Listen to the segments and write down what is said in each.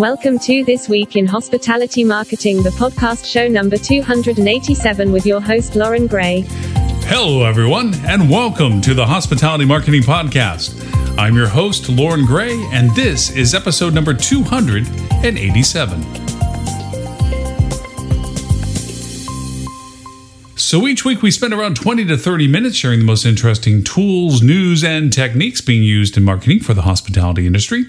Welcome to This Week in Hospitality Marketing, the podcast show number 287 with your host, Lauren Gray. Hello, everyone, and welcome to the Hospitality Marketing Podcast. I'm your host, Lauren Gray, and this is episode number 287. So each week we spend around 20 to 30 minutes sharing the most interesting tools, news, and techniques being used in marketing for the hospitality industry.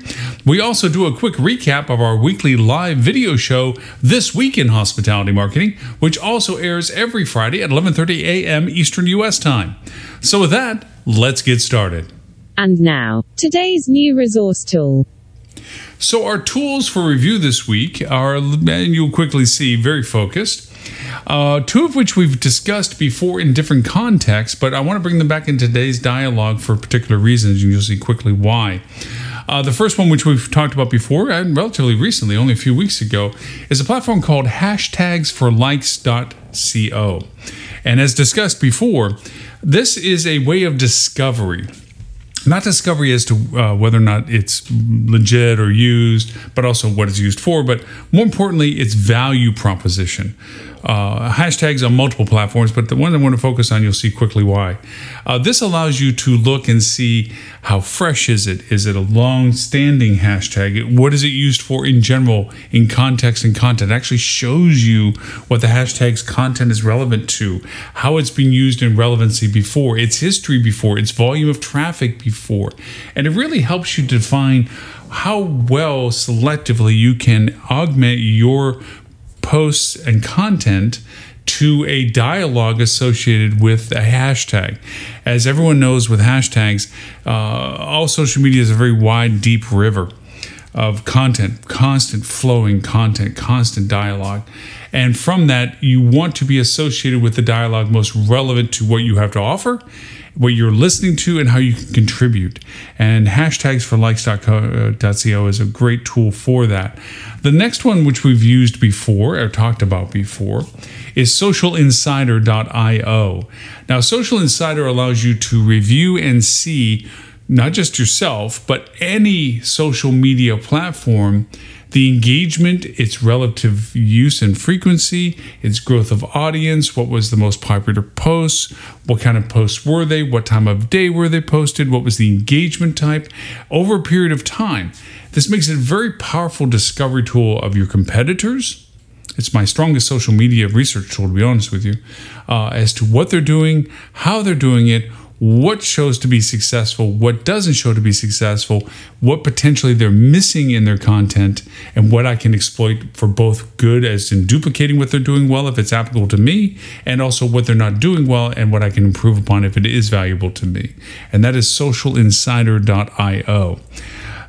We also do a quick recap of our weekly live video show This Week in Hospitality Marketing, which also airs every Friday at 11:30 a.m. Eastern US time. So with that, let's get started. And now, today's new resource tool. So our tools for review this week are, and you'll quickly see, very focused. Uh, two of which we've discussed before in different contexts, but I want to bring them back in today's dialogue for particular reasons, and you'll see quickly why. Uh, the first one, which we've talked about before and relatively recently, only a few weeks ago, is a platform called hashtagsforlikes.co. And as discussed before, this is a way of discovery not discovery as to uh, whether or not it's legit or used, but also what it's used for, but more importantly, its value proposition. Uh, hashtags on multiple platforms, but the one I want to focus on, you'll see quickly why. Uh, this allows you to look and see how fresh is it? Is it a long-standing hashtag? What is it used for in general, in context and content? It actually shows you what the hashtag's content is relevant to, how it's been used in relevancy before, its history before, its volume of traffic before, and it really helps you define how well selectively you can augment your posts and content to a dialogue associated with a hashtag. As everyone knows, with hashtags, uh, all social media is a very wide, deep river of content, constant flowing content, constant dialogue. And from that, you want to be associated with the dialogue most relevant to what you have to offer what you're listening to and how you can contribute. And hashtags for likes.co uh, is a great tool for that. The next one, which we've used before or talked about before, is socialinsider.io. Now, Social Insider allows you to review and see not just yourself, but any social media platform the engagement, its relative use and frequency, its growth of audience, what was the most popular posts, what kind of posts were they, what time of day were they posted, what was the engagement type over a period of time. This makes it a very powerful discovery tool of your competitors. It's my strongest social media research tool, to be honest with you, uh, as to what they're doing, how they're doing it, what shows to be successful, what doesn't show to be successful, what potentially they're missing in their content, and what I can exploit for both good, as in duplicating what they're doing well if it's applicable to me, and also what they're not doing well and what I can improve upon if it is valuable to me. And that is socialinsider.io.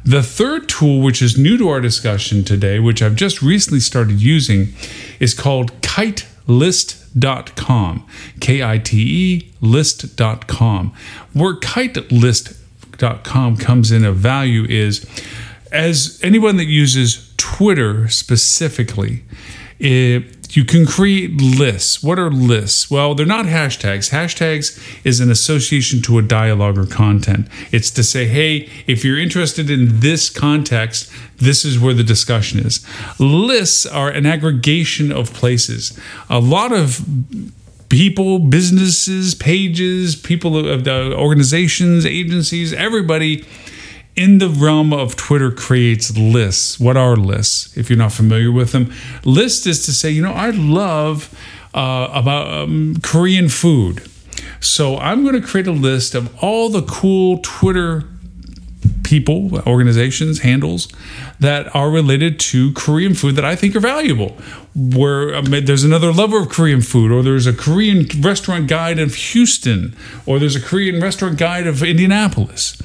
The third tool, which is new to our discussion today, which I've just recently started using, is called Kite List list.com. K I T E list.com. Where kite kitelist.com comes in a value is as anyone that uses Twitter specifically, it, you can create lists. What are lists? Well, they're not hashtags. Hashtags is an association to a dialogue or content. It's to say, hey, if you're interested in this context, this is where the discussion is. Lists are an aggregation of places. A lot of people, businesses, pages, people of the organizations, agencies, everybody in the realm of Twitter creates lists. What are lists? If you're not familiar with them, list is to say, you know, I love uh, about um, Korean food. So I'm going to create a list of all the cool Twitter people, organizations, handles that are related to Korean food that I think are valuable. Where um, there's another lover of Korean food, or there's a Korean restaurant guide of Houston, or there's a Korean restaurant guide of Indianapolis.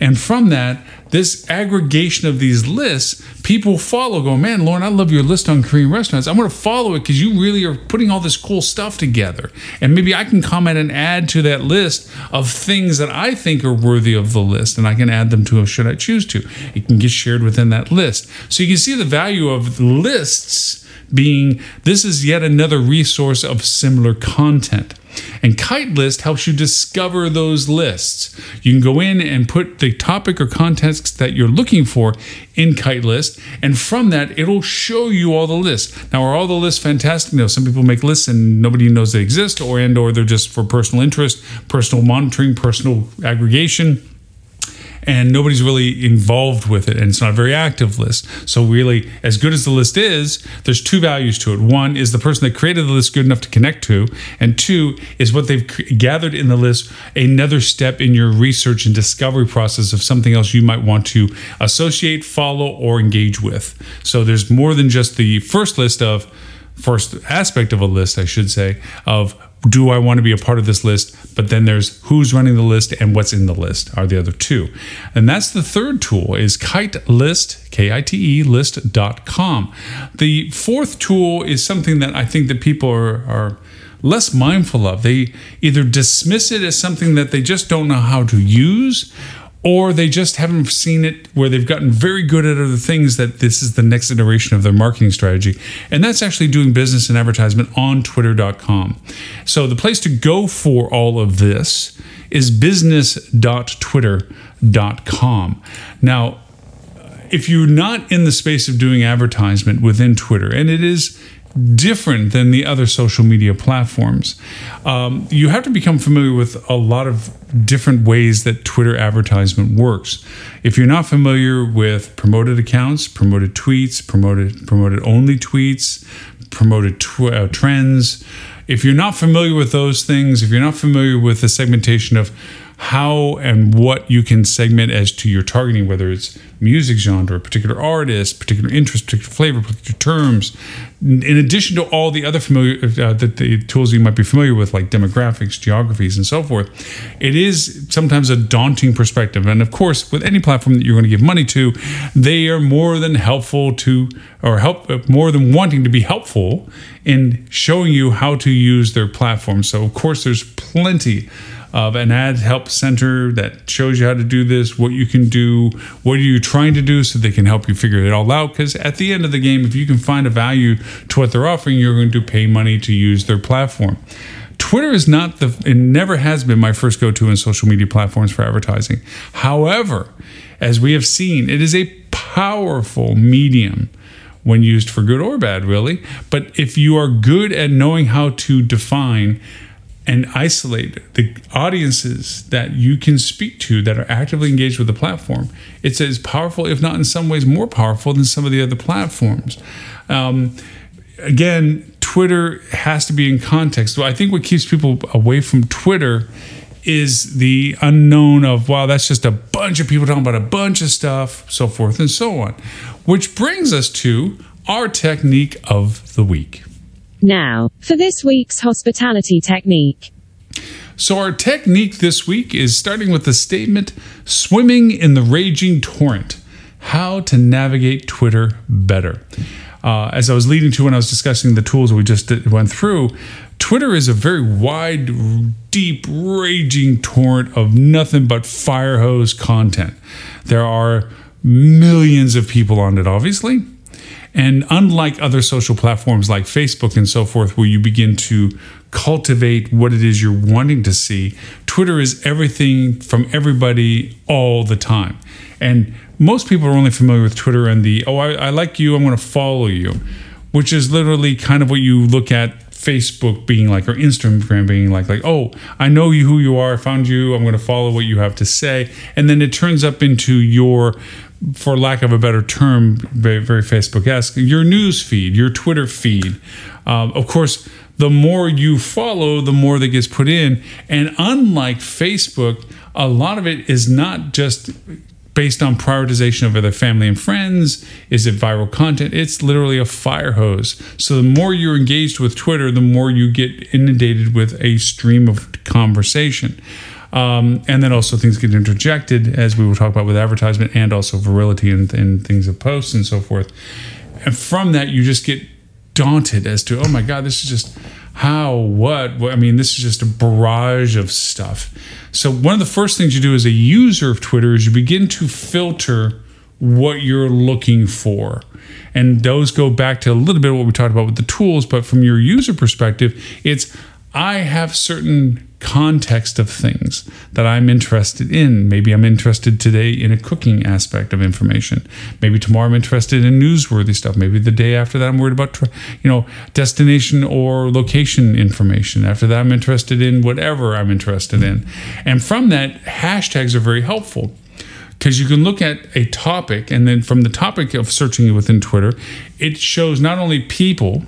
And from that, this aggregation of these lists, people follow, go, man, Lauren, I love your list on Korean restaurants. I'm going to follow it because you really are putting all this cool stuff together. And maybe I can comment and add to that list of things that I think are worthy of the list, and I can add them to a should I choose to. It can get shared within that list. So you can see the value of lists being this is yet another resource of similar content. And Kite List helps you discover those lists. You can go in and put the topic or context that you're looking for in Kite List, and from that, it'll show you all the lists. Now, are all the lists fantastic? No, some people make lists and nobody knows they exist, or and or they're just for personal interest, personal monitoring, personal aggregation and nobody's really involved with it and it's not a very active list. So really as good as the list is there's two values to it. One is the person that created the list good enough to connect to and two is what they've gathered in the list another step in your research and discovery process of something else you might want to associate follow or engage with. So there's more than just the first list of first aspect of a list i should say of do I want to be a part of this list? But then there's who's running the list and what's in the list are the other two. And that's the third tool is Kite List, K-I-T-E list.com. The fourth tool is something that I think that people are, are less mindful of. They either dismiss it as something that they just don't know how to use or they just haven't seen it where they've gotten very good at other things that this is the next iteration of their marketing strategy. And that's actually doing business and advertisement on twitter.com. So the place to go for all of this is business.twitter.com. Now, if you're not in the space of doing advertisement within Twitter, and it is different than the other social media platforms. Um, you have to become familiar with a lot of different ways that Twitter advertisement works. If you're not familiar with promoted accounts, promoted tweets, promoted promoted only tweets, promoted tw- uh, trends, if you're not familiar with those things, if you're not familiar with the segmentation of how and what you can segment as to your targeting, whether it's music genre, particular artist, particular interest, particular flavor, particular terms, in addition to all the other familiar uh, the, the, tools you might be familiar with, like demographics, geographies, and so forth. It is sometimes a daunting perspective, and of course, with any platform that you're going to give money to, they are more than helpful to, or help uh, more than wanting to be helpful in showing you how to use their platform. So, of course, there's plenty of an ad help center that shows you how to do this, what you can do, what are you trying to do so they can help you figure it all out. Because at the end of the game, if you can find a value to what they're offering, you're going to pay money to use their platform. Twitter is not the, it never has been my first go to in social media platforms for advertising. However, as we have seen, it is a powerful medium when used for good or bad, really. But if you are good at knowing how to define and isolate the audiences that you can speak to that are actively engaged with the platform. It's as powerful, if not in some ways more powerful, than some of the other platforms. Um, again, Twitter has to be in context. So I think what keeps people away from Twitter is the unknown of, wow, that's just a bunch of people talking about a bunch of stuff, so forth and so on. Which brings us to our technique of the week. Now, for this week's hospitality technique. So, our technique this week is starting with the statement swimming in the raging torrent how to navigate Twitter better. Uh, as I was leading to when I was discussing the tools we just did, went through, Twitter is a very wide, deep, raging torrent of nothing but fire hose content. There are millions of people on it, obviously. And unlike other social platforms like Facebook and so forth, where you begin to cultivate what it is you're wanting to see, Twitter is everything from everybody all the time. And most people are only familiar with Twitter and the, oh, I, I like you, I'm going to follow you, which is literally kind of what you look at Facebook being like or Instagram being like like oh I know you who you are I found you I'm going to follow what you have to say and then it turns up into your for lack of a better term, very, very Facebook esque, your news feed, your Twitter feed. Um, of course, the more you follow, the more that gets put in. And unlike Facebook, a lot of it is not just based on prioritization of other family and friends? Is it viral content? It's literally a fire hose. So the more you're engaged with Twitter, the more you get inundated with a stream of conversation. Um, and then also things get interjected, as we will talk about with advertisement and also virality and, and things of posts and so forth. And from that, you just get daunted as to, oh my God, this is just how, what? I mean, this is just a barrage of stuff. So, one of the first things you do as a user of Twitter is you begin to filter what you're looking for. And those go back to a little bit of what we talked about with the tools, but from your user perspective, it's I have certain context of things that I'm interested in. Maybe I'm interested today in a cooking aspect of information. Maybe tomorrow I'm interested in newsworthy stuff. Maybe the day after that I'm worried about you know destination or location information. After that I'm interested in whatever I'm interested in. And from that hashtags are very helpful because you can look at a topic and then from the topic of searching within Twitter, it shows not only people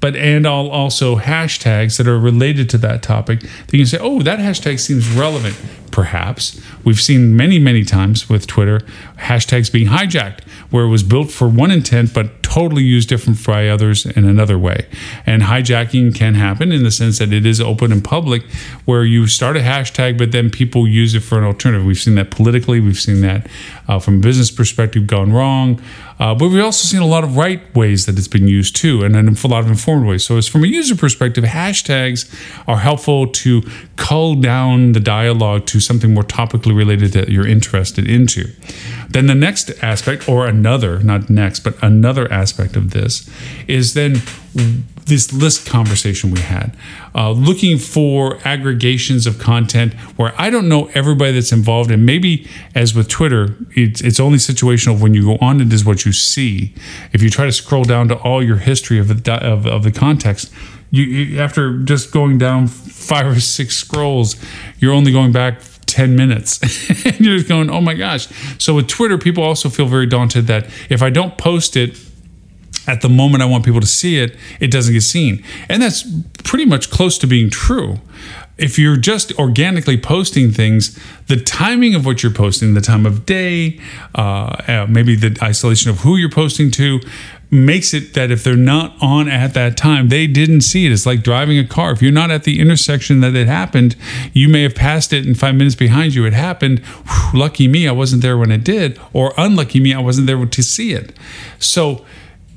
but and also hashtags that are related to that topic that you can say, oh, that hashtag seems relevant. Perhaps we've seen many, many times with Twitter hashtags being hijacked, where it was built for one intent but totally used different by others in another way. And hijacking can happen in the sense that it is open and public, where you start a hashtag, but then people use it for an alternative. We've seen that politically, we've seen that uh, from a business perspective gone wrong. Uh, but we've also seen a lot of right ways that it's been used too, and a lot of informed ways. So, as from a user perspective, hashtags are helpful to cull down the dialogue to something more topically related that you're interested into. Then the next aspect, or another, not next, but another aspect of this, is then this list conversation we had, uh, looking for aggregations of content where I don't know everybody that's involved, and maybe as with Twitter, it's, it's only situational when you go on it is what you see. If you try to scroll down to all your history of the of, of the context, you, you after just going down five or six scrolls, you're only going back 10 minutes and you're just going, oh my gosh. So with Twitter, people also feel very daunted that if I don't post it at the moment I want people to see it, it doesn't get seen. And that's pretty much close to being true. If you're just organically posting things, the timing of what you're posting, the time of day, uh, uh maybe the isolation of who you're posting to, makes it that if they're not on at that time, they didn't see it. It's like driving a car. If you're not at the intersection that it happened, you may have passed it and five minutes behind you it happened. Whew, lucky me, I wasn't there when it did, or unlucky me, I wasn't there to see it. So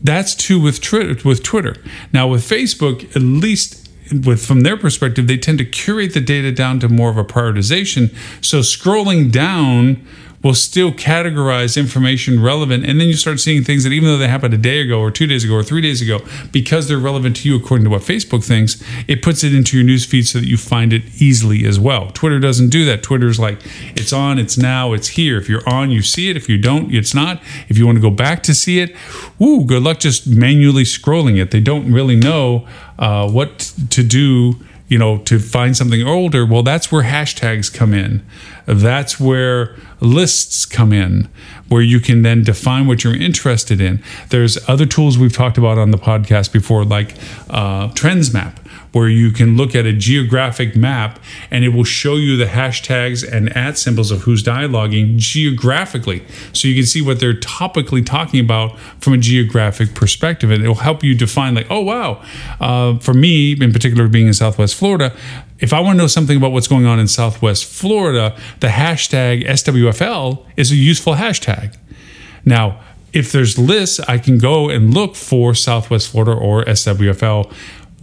that's true with. With Twitter. Now with Facebook, at least with from their perspective, they tend to curate the data down to more of a prioritization. So scrolling down will still categorize information relevant. And then you start seeing things that even though they happened a day ago or two days ago or three days ago, because they're relevant to you according to what Facebook thinks, it puts it into your news feed so that you find it easily as well. Twitter doesn't do that. Twitter's like, it's on, it's now, it's here. If you're on, you see it. If you don't, it's not. If you want to go back to see it, woo, good luck just manually scrolling it. They don't really know uh, what to do you know, to find something older, well, that's where hashtags come in. That's where lists come in, where you can then define what you're interested in. There's other tools we've talked about on the podcast before, like uh, Trendsmap where you can look at a geographic map and it will show you the hashtags and at symbols of who's dialoguing geographically. So you can see what they're topically talking about from a geographic perspective. And it will help you define, like, oh, wow. Uh, for me, in particular, being in Southwest Florida, if I want to know something about what's going on in Southwest Florida, the hashtag SWFL is a useful hashtag. Now, if there's lists, I can go and look for Southwest Florida or SWFL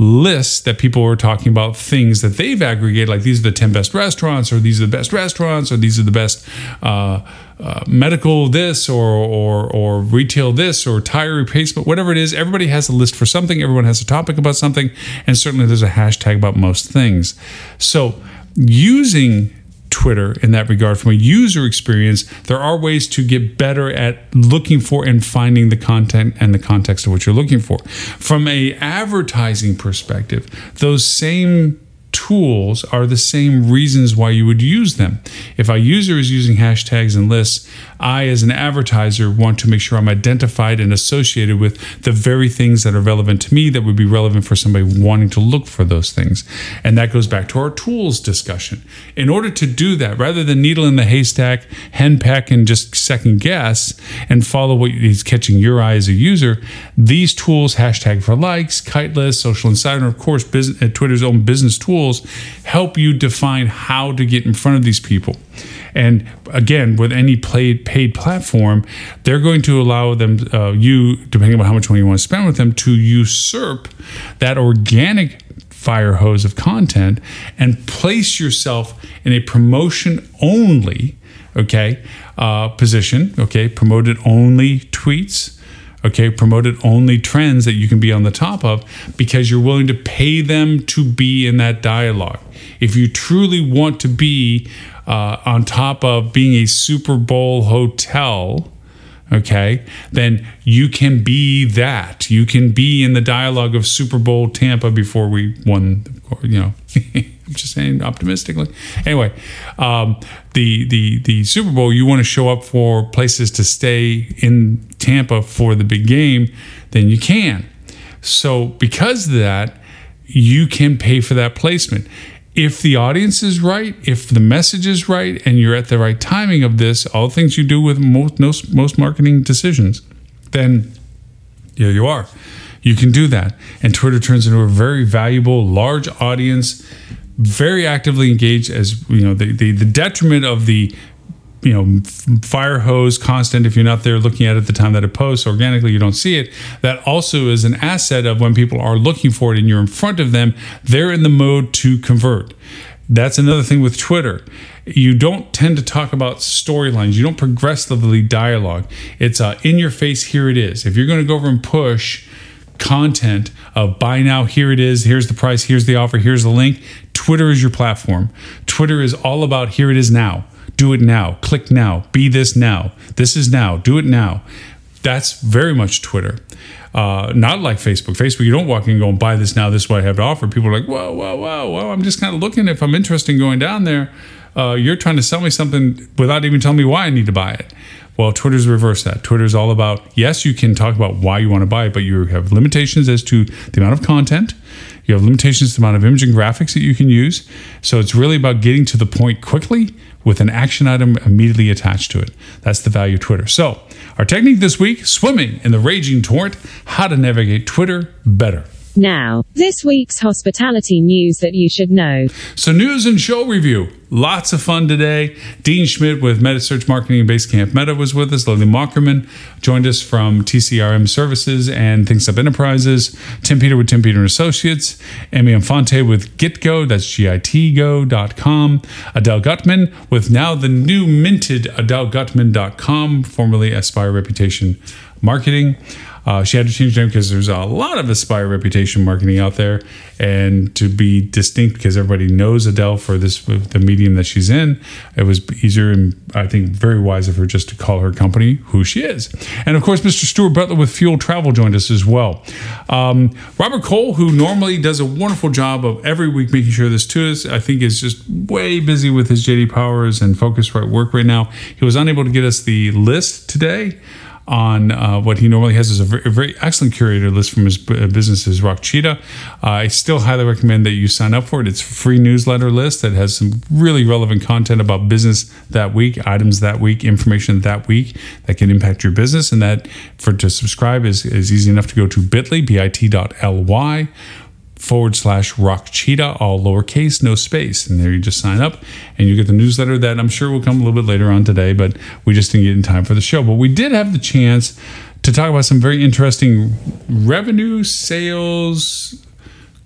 lists that people are talking about things that they've aggregated, like these are the 10 best restaurants, or these are the best restaurants, or these are the best uh, uh, medical this, or, or, or retail this, or tire replacement, whatever it is. Everybody has a list for something, everyone has a topic about something, and certainly there's a hashtag about most things. So using Twitter in that regard. From a user experience, there are ways to get better at looking for and finding the content and the context of what you're looking for. From a advertising perspective, those same tools are the same reasons why you would use them. If a user is using hashtags and lists, I, as an advertiser, want to make sure I'm identified and associated with the very things that are relevant to me that would be relevant for somebody wanting to look for those things. And that goes back to our tools discussion. In order to do that, rather than needle in the haystack, henpeck, and just second guess and follow what is catching your eye as a user, these tools, hashtag for likes, kite list, social insider, of course, business, uh, Twitter's own business tools, help you define how to get in front of these people. And again, with any paid paid platform, they're going to allow them uh, you, depending on how much money you want to spend with them, to usurp that organic fire hose of content and place yourself in a promotion only okay uh, position okay promoted only tweets okay promoted only trends that you can be on the top of because you're willing to pay them to be in that dialogue if you truly want to be uh, on top of being a super bowl hotel okay, then you can be that. You can be in the dialogue of Super Bowl Tampa before we won, you know. I'm just saying optimistically. Anyway, um, the the the Super Bowl, you want to show up for places to stay in Tampa for the big game, then you can. So because of that, you can pay for that placement if the audience is right, if the message is right, and you're at the right timing of this, all things you do with most most, most marketing decisions, then here you are. You can do that. And Twitter turns into a very valuable, large audience, very actively engaged as you know, the, the, the detriment of the you know fire hose constant. If you're not there looking at it at the time that it posts organically you don't see it. That also is an asset of when people are looking for it and you're in front of them they're in the mode to convert. That's another thing with twitter. You don't tend to talk about storylines. You don't progressively dialogue. It's uh, in your face here it is. If you're going to go over and push content of buy now here it is here's the price here's the offer here's the link twitter is your platform twitter is all about here it is now do it now, click now, be this now, this is now, do it now. That's very much Twitter. Uh, not like Facebook. Facebook, you don't walk in and go and buy this now, this is what I have to offer. People are like, whoa, whoa, whoa, whoa. I'm just kind of looking if I'm interested in going down there. Uh, you're trying to sell me something without even telling me why I need to buy it. Well, Twitter's reverse that. Twitter's all about, yes, you can talk about why you want to buy it, but you have limitations as to the amount of content. You have limitations to the amount of image and graphics that you can use. So it's really about getting to the point quickly with an action item immediately attached to it. That's the value of Twitter. So, our technique this week swimming in the raging torrent, how to navigate Twitter better. Now, this week's hospitality news that you should know. So, news and show review. Lots of fun today. Dean Schmidt with Metasearch Marketing and Basecamp Meta was with us. Lily Mockerman joined us from TCRM Services and Things Up Enterprises. Tim Peter with Tim Peter and Associates. Emmy Infante with GitGo, that's G-I-T-Go.com. Adele Gutman with now the new minted AdeleGutman.com, formerly Aspire Reputation Marketing. Uh, she had to change name because there's a lot of Aspire reputation marketing out there, and to be distinct because everybody knows Adele for this the medium that she's in, it was easier and I think very wise of her just to call her company who she is. And of course, Mr. Stuart Butler with Fuel Travel joined us as well. Um, Robert Cole, who normally does a wonderful job of every week making sure this to us, I think is just way busy with his JD Powers and Focusrite work right now. He was unable to get us the list today on uh, what he normally has is a very, a very, excellent curator list from his uh, businesses, Rock Cheetah. Uh, I still highly recommend that you sign up for it. It's a free newsletter list that has some really relevant content about business that week, items that week, information that week that can impact your business. And that for to subscribe is, is easy enough to go to bit.ly, bit.ly forward slash rock cheetah, all lowercase, no space. And there you just sign up and you get the newsletter that I'm sure will come a little bit later on today, but we just didn't get in time for the show. But we did have the chance to talk about some very interesting revenue, sales,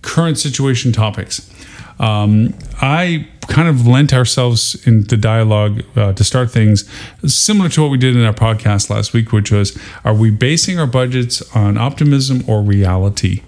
current situation topics. Um, I kind of lent ourselves in the dialogue uh, to start things similar to what we did in our podcast last week, which was Are we basing our budgets on optimism or reality?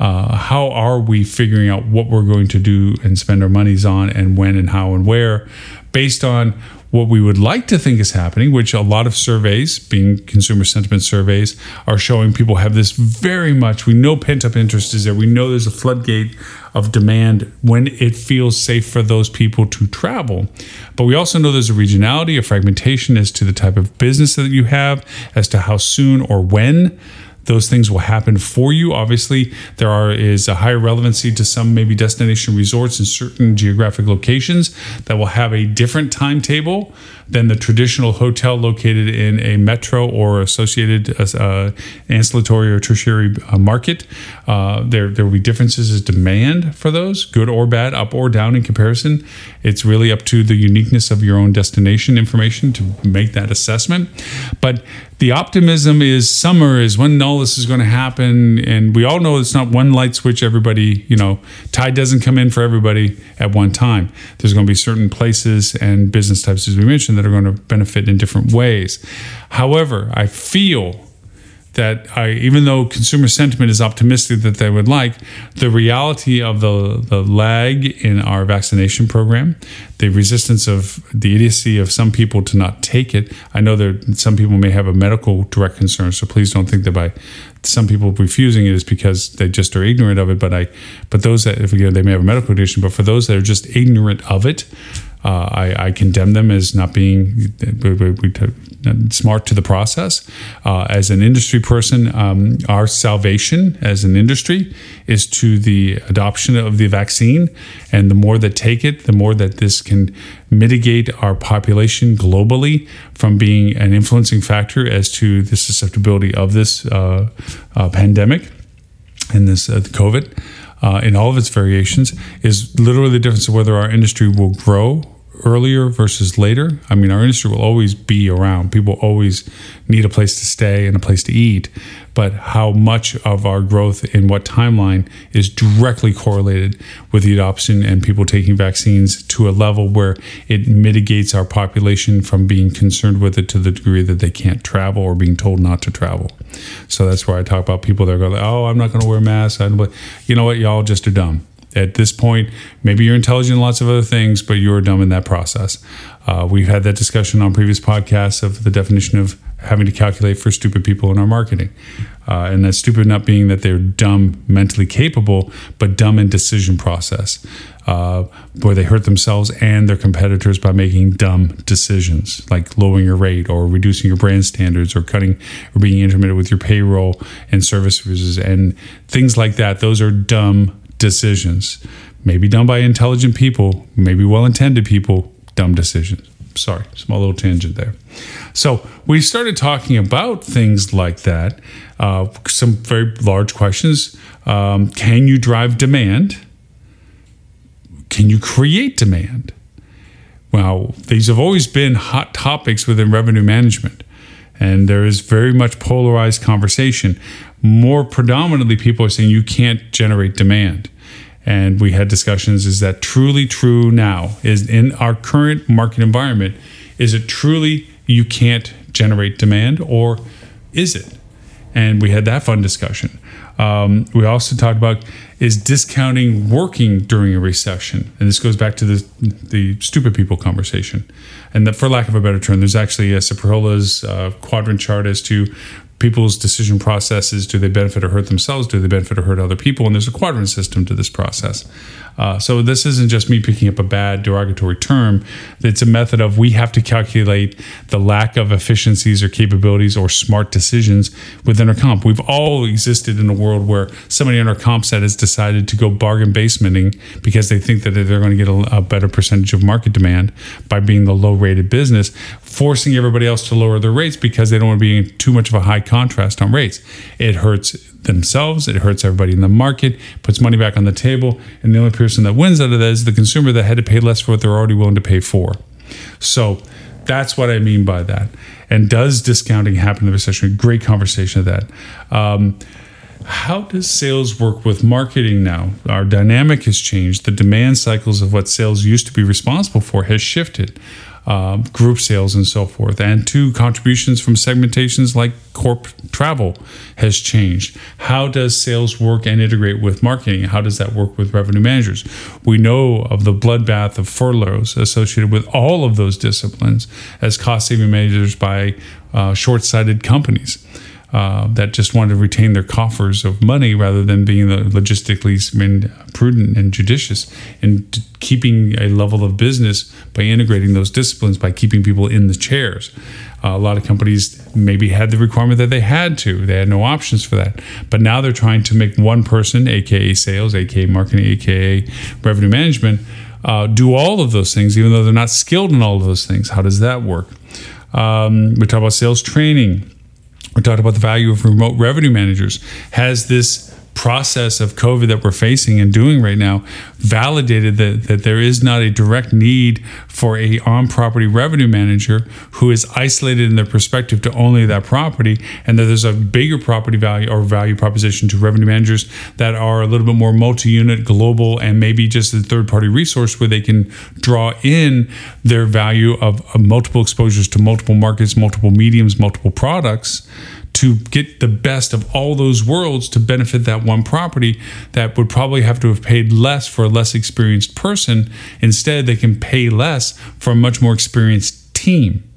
Uh, how are we figuring out what we're going to do and spend our monies on and when and how and where based on what we would like to think is happening, which a lot of surveys, being consumer sentiment surveys, are showing people have this very much. We know pent up interest is there. We know there's a floodgate of demand when it feels safe for those people to travel. But we also know there's a regionality, a fragmentation as to the type of business that you have, as to how soon or when those things will happen for you. Obviously, there are is a higher relevancy to some maybe destination resorts in certain geographic locations that will have a different timetable than the traditional hotel located in a metro or associated uh, ancillary or tertiary uh, market. Uh, there, there will be differences as demand for those, good or bad, up or down in comparison. It's really up to the uniqueness of your own destination information to make that assessment. But the optimism is summer is when all this is going to happen, and we all know it's not one light switch. Everybody, you know, tide doesn't come in for everybody at one time. There's going to be certain places and business types, as we mentioned, that are going to benefit in different ways. However, I feel that I, even though consumer sentiment is optimistic that they would like, the reality of the, the lag in our vaccination program, the resistance of the idiocy of some people to not take it. I know that some people may have a medical direct concern, so please don't think that by some people refusing it is because they just are ignorant of it. But I, but those that if you know, they may have a medical condition, but for those that are just ignorant of it, uh, I, I, condemn them as not being we, we, we, smart to the process. Uh, as an industry person, um, our salvation as an industry is to the adoption of the vaccine. And the more that take it, the more that this can mitigate our population globally from being an influencing factor as to the susceptibility of this uh, uh pandemic and this uh, COVID uh, in all of its variations is literally the difference of whether our industry will grow earlier versus later. I mean, our industry will always be around. People always need a place to stay and a place to eat. But how much of our growth in what timeline is directly correlated with the adoption and people taking vaccines to a level where it mitigates our population from being concerned with it to the degree that they can't travel or being told not to travel. So that's where I talk about people that are go, oh, I'm not going to wear masks. You know what? Y'all just are dumb at this point, maybe you're intelligent in lots of other things, but you're dumb in that process. Uh, we've had that discussion on previous podcasts of the definition of having to calculate for stupid people in our marketing. Uh, and that stupid not being that they're dumb mentally capable, but dumb in decision process, uh, where they hurt themselves and their competitors by making dumb decisions, like lowering your rate or reducing your brand standards or cutting or being intermittent with your payroll and services and things like that. Those are dumb decisions, maybe done by intelligent people, maybe well intended people, dumb decisions. Sorry, small little tangent there. So we started talking about things like that, uh, some very large questions. Um, can you drive demand? Can you create demand? Well, these have always been hot topics within revenue management. And there is very much polarized conversation. More predominantly, people are saying you can't generate demand. And we had discussions is that truly true now? Is in our current market environment, is it truly you can't generate demand or is it? And we had that fun discussion. Um, we also talked about is discounting working during a recession, and this goes back to the the stupid people conversation. And for lack of a better term, there's actually a Cipolla's uh, quadrant chart as to people's decision processes. Do they benefit or hurt themselves? Do they benefit or hurt other people? And there's a quadrant system to this process uh, so this isn't just me picking up a bad derogatory term. It's a method of we have to calculate the lack of efficiencies or capabilities or smart decisions within our comp. We've all existed in a world where somebody in our comp set has decided to go bargain basementing because they think that they're going to get a, a better percentage of market demand by being the low rated business, forcing everybody else to lower their rates because they don't want to be in too much of a high contrast on rates. It hurts themselves. It hurts everybody in the market, puts money back on the table, and the only person that wins out of that is the consumer that had to pay less for what they're already willing to pay for. So that's what I mean by that. And does discounting happen in the recession? Great conversation of that. Um, how does sales work with marketing now? Our dynamic has changed. The demand cycles of what sales used to be responsible for has shifted. Uh, group sales and so forth. And two, contributions from segmentations like corp travel has changed. How does sales work and integrate with marketing? How does that work with revenue managers? We know of the bloodbath of furloughs associated with all of those disciplines as cost saving measures by uh, short sighted companies. Uh, that just wanted to retain their coffers of money rather than being logistically prudent and judicious in keeping a level of business by integrating those disciplines by keeping people in the chairs. Uh, a lot of companies maybe had the requirement that they had to, they had no options for that. But now they're trying to make one person, aka sales, aka marketing, aka revenue management, uh, do all of those things, even though they're not skilled in all of those things. How does that work? Um, we talk about sales training we talked about the value of remote revenue managers. Has this process of COVID that we're facing and doing right now validated that, that there is not a direct need for a on-property revenue manager who is isolated in their perspective to only that property and that there's a bigger property value or value proposition to revenue managers that are a little bit more multi-unit global and maybe just a third-party resource where they can draw in their value of, of multiple exposures to multiple markets multiple mediums multiple products to get the best of all those worlds to benefit that one property that would probably have to have paid less for a less experienced person. Instead, they can pay less for a much more experienced team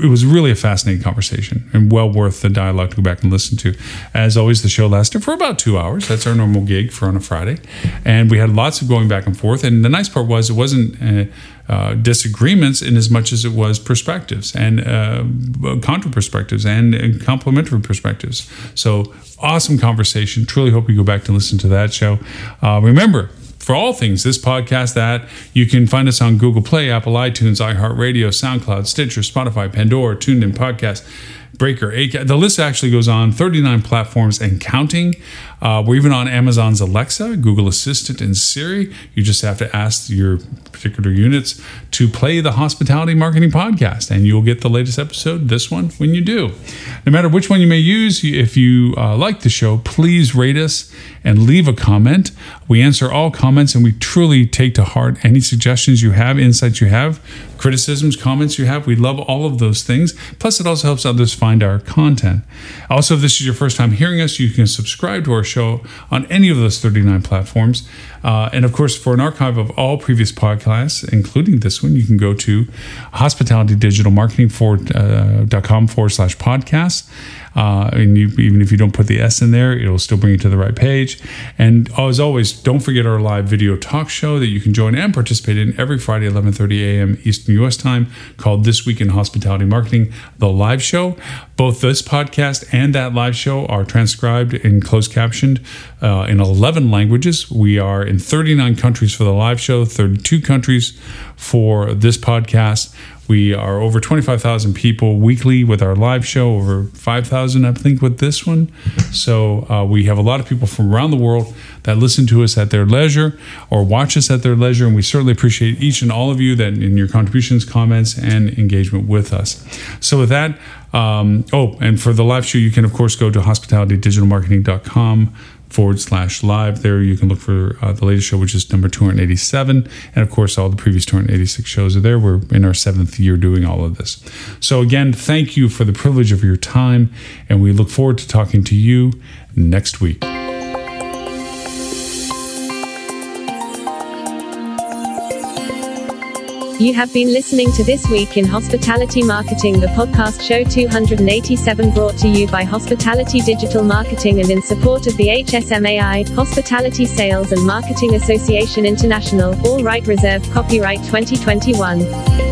it was really a fascinating conversation and well worth the dialogue to go back and listen to. As always, the show lasted for about two hours. That's our normal gig for on a Friday, and we had lots of going back and forth. And the nice part was it wasn't uh, uh, disagreements in as much as it was perspectives and uh, contra perspectives and, and complementary perspectives. So awesome conversation. Truly hope you go back to listen to that show. Uh, remember for all things this podcast that you can find us on google play apple itunes iheartradio soundcloud stitcher spotify pandora TuneIn podcast breaker the list actually goes on. 39 platforms and counting uh, we're even on Amazon's Alexa, Google Assistant, and Siri. You just have to ask your particular units to play the Hospitality Marketing Podcast, and you'll get the latest episode, this one, when you do. No matter which one you may use, if you uh, like the show, please rate us and leave a comment. We answer all comments, and we truly take to heart any suggestions you have, insights you have, criticisms, comments you have. We love all of those things. Plus, it also helps others find our content. Also, if this is your first time hearing us, you can subscribe to our on any of those 39 platforms. Uh, and of course, for an archive of all previous podcasts, including this one, you can go to hospitalitydigitalmarketing.com forward slash podcast. Uh, and you, even if you don't put the S in there, it'll still bring you to the right page. And as always, don't forget our live video talk show that you can join and participate in every Friday, 11:30 a.m. Eastern U.S. time, called This Week in Hospitality Marketing, the live show. Both this podcast and that live show are transcribed and closed captioned uh, in 11 languages. We are in 39 countries for the live show, 32 countries for this podcast. We are over 25,000 people weekly with our live show, over 5,000, I think, with this one. So uh, we have a lot of people from around the world that listen to us at their leisure or watch us at their leisure. And we certainly appreciate each and all of you that in your contributions, comments, and engagement with us. So with that, um, oh, and for the live show, you can, of course, go to hospitalitydigitalmarketing.com forward slash live. There you can look for uh, the latest show, which is number 287. And of course, all the previous 286 shows are there. We're in our seventh year doing all of this. So, again, thank you for the privilege of your time. And we look forward to talking to you next week. You have been listening to This Week in Hospitality Marketing, the podcast show 287, brought to you by Hospitality Digital Marketing and in support of the HSMAI, Hospitality Sales and Marketing Association International, all right reserved copyright 2021.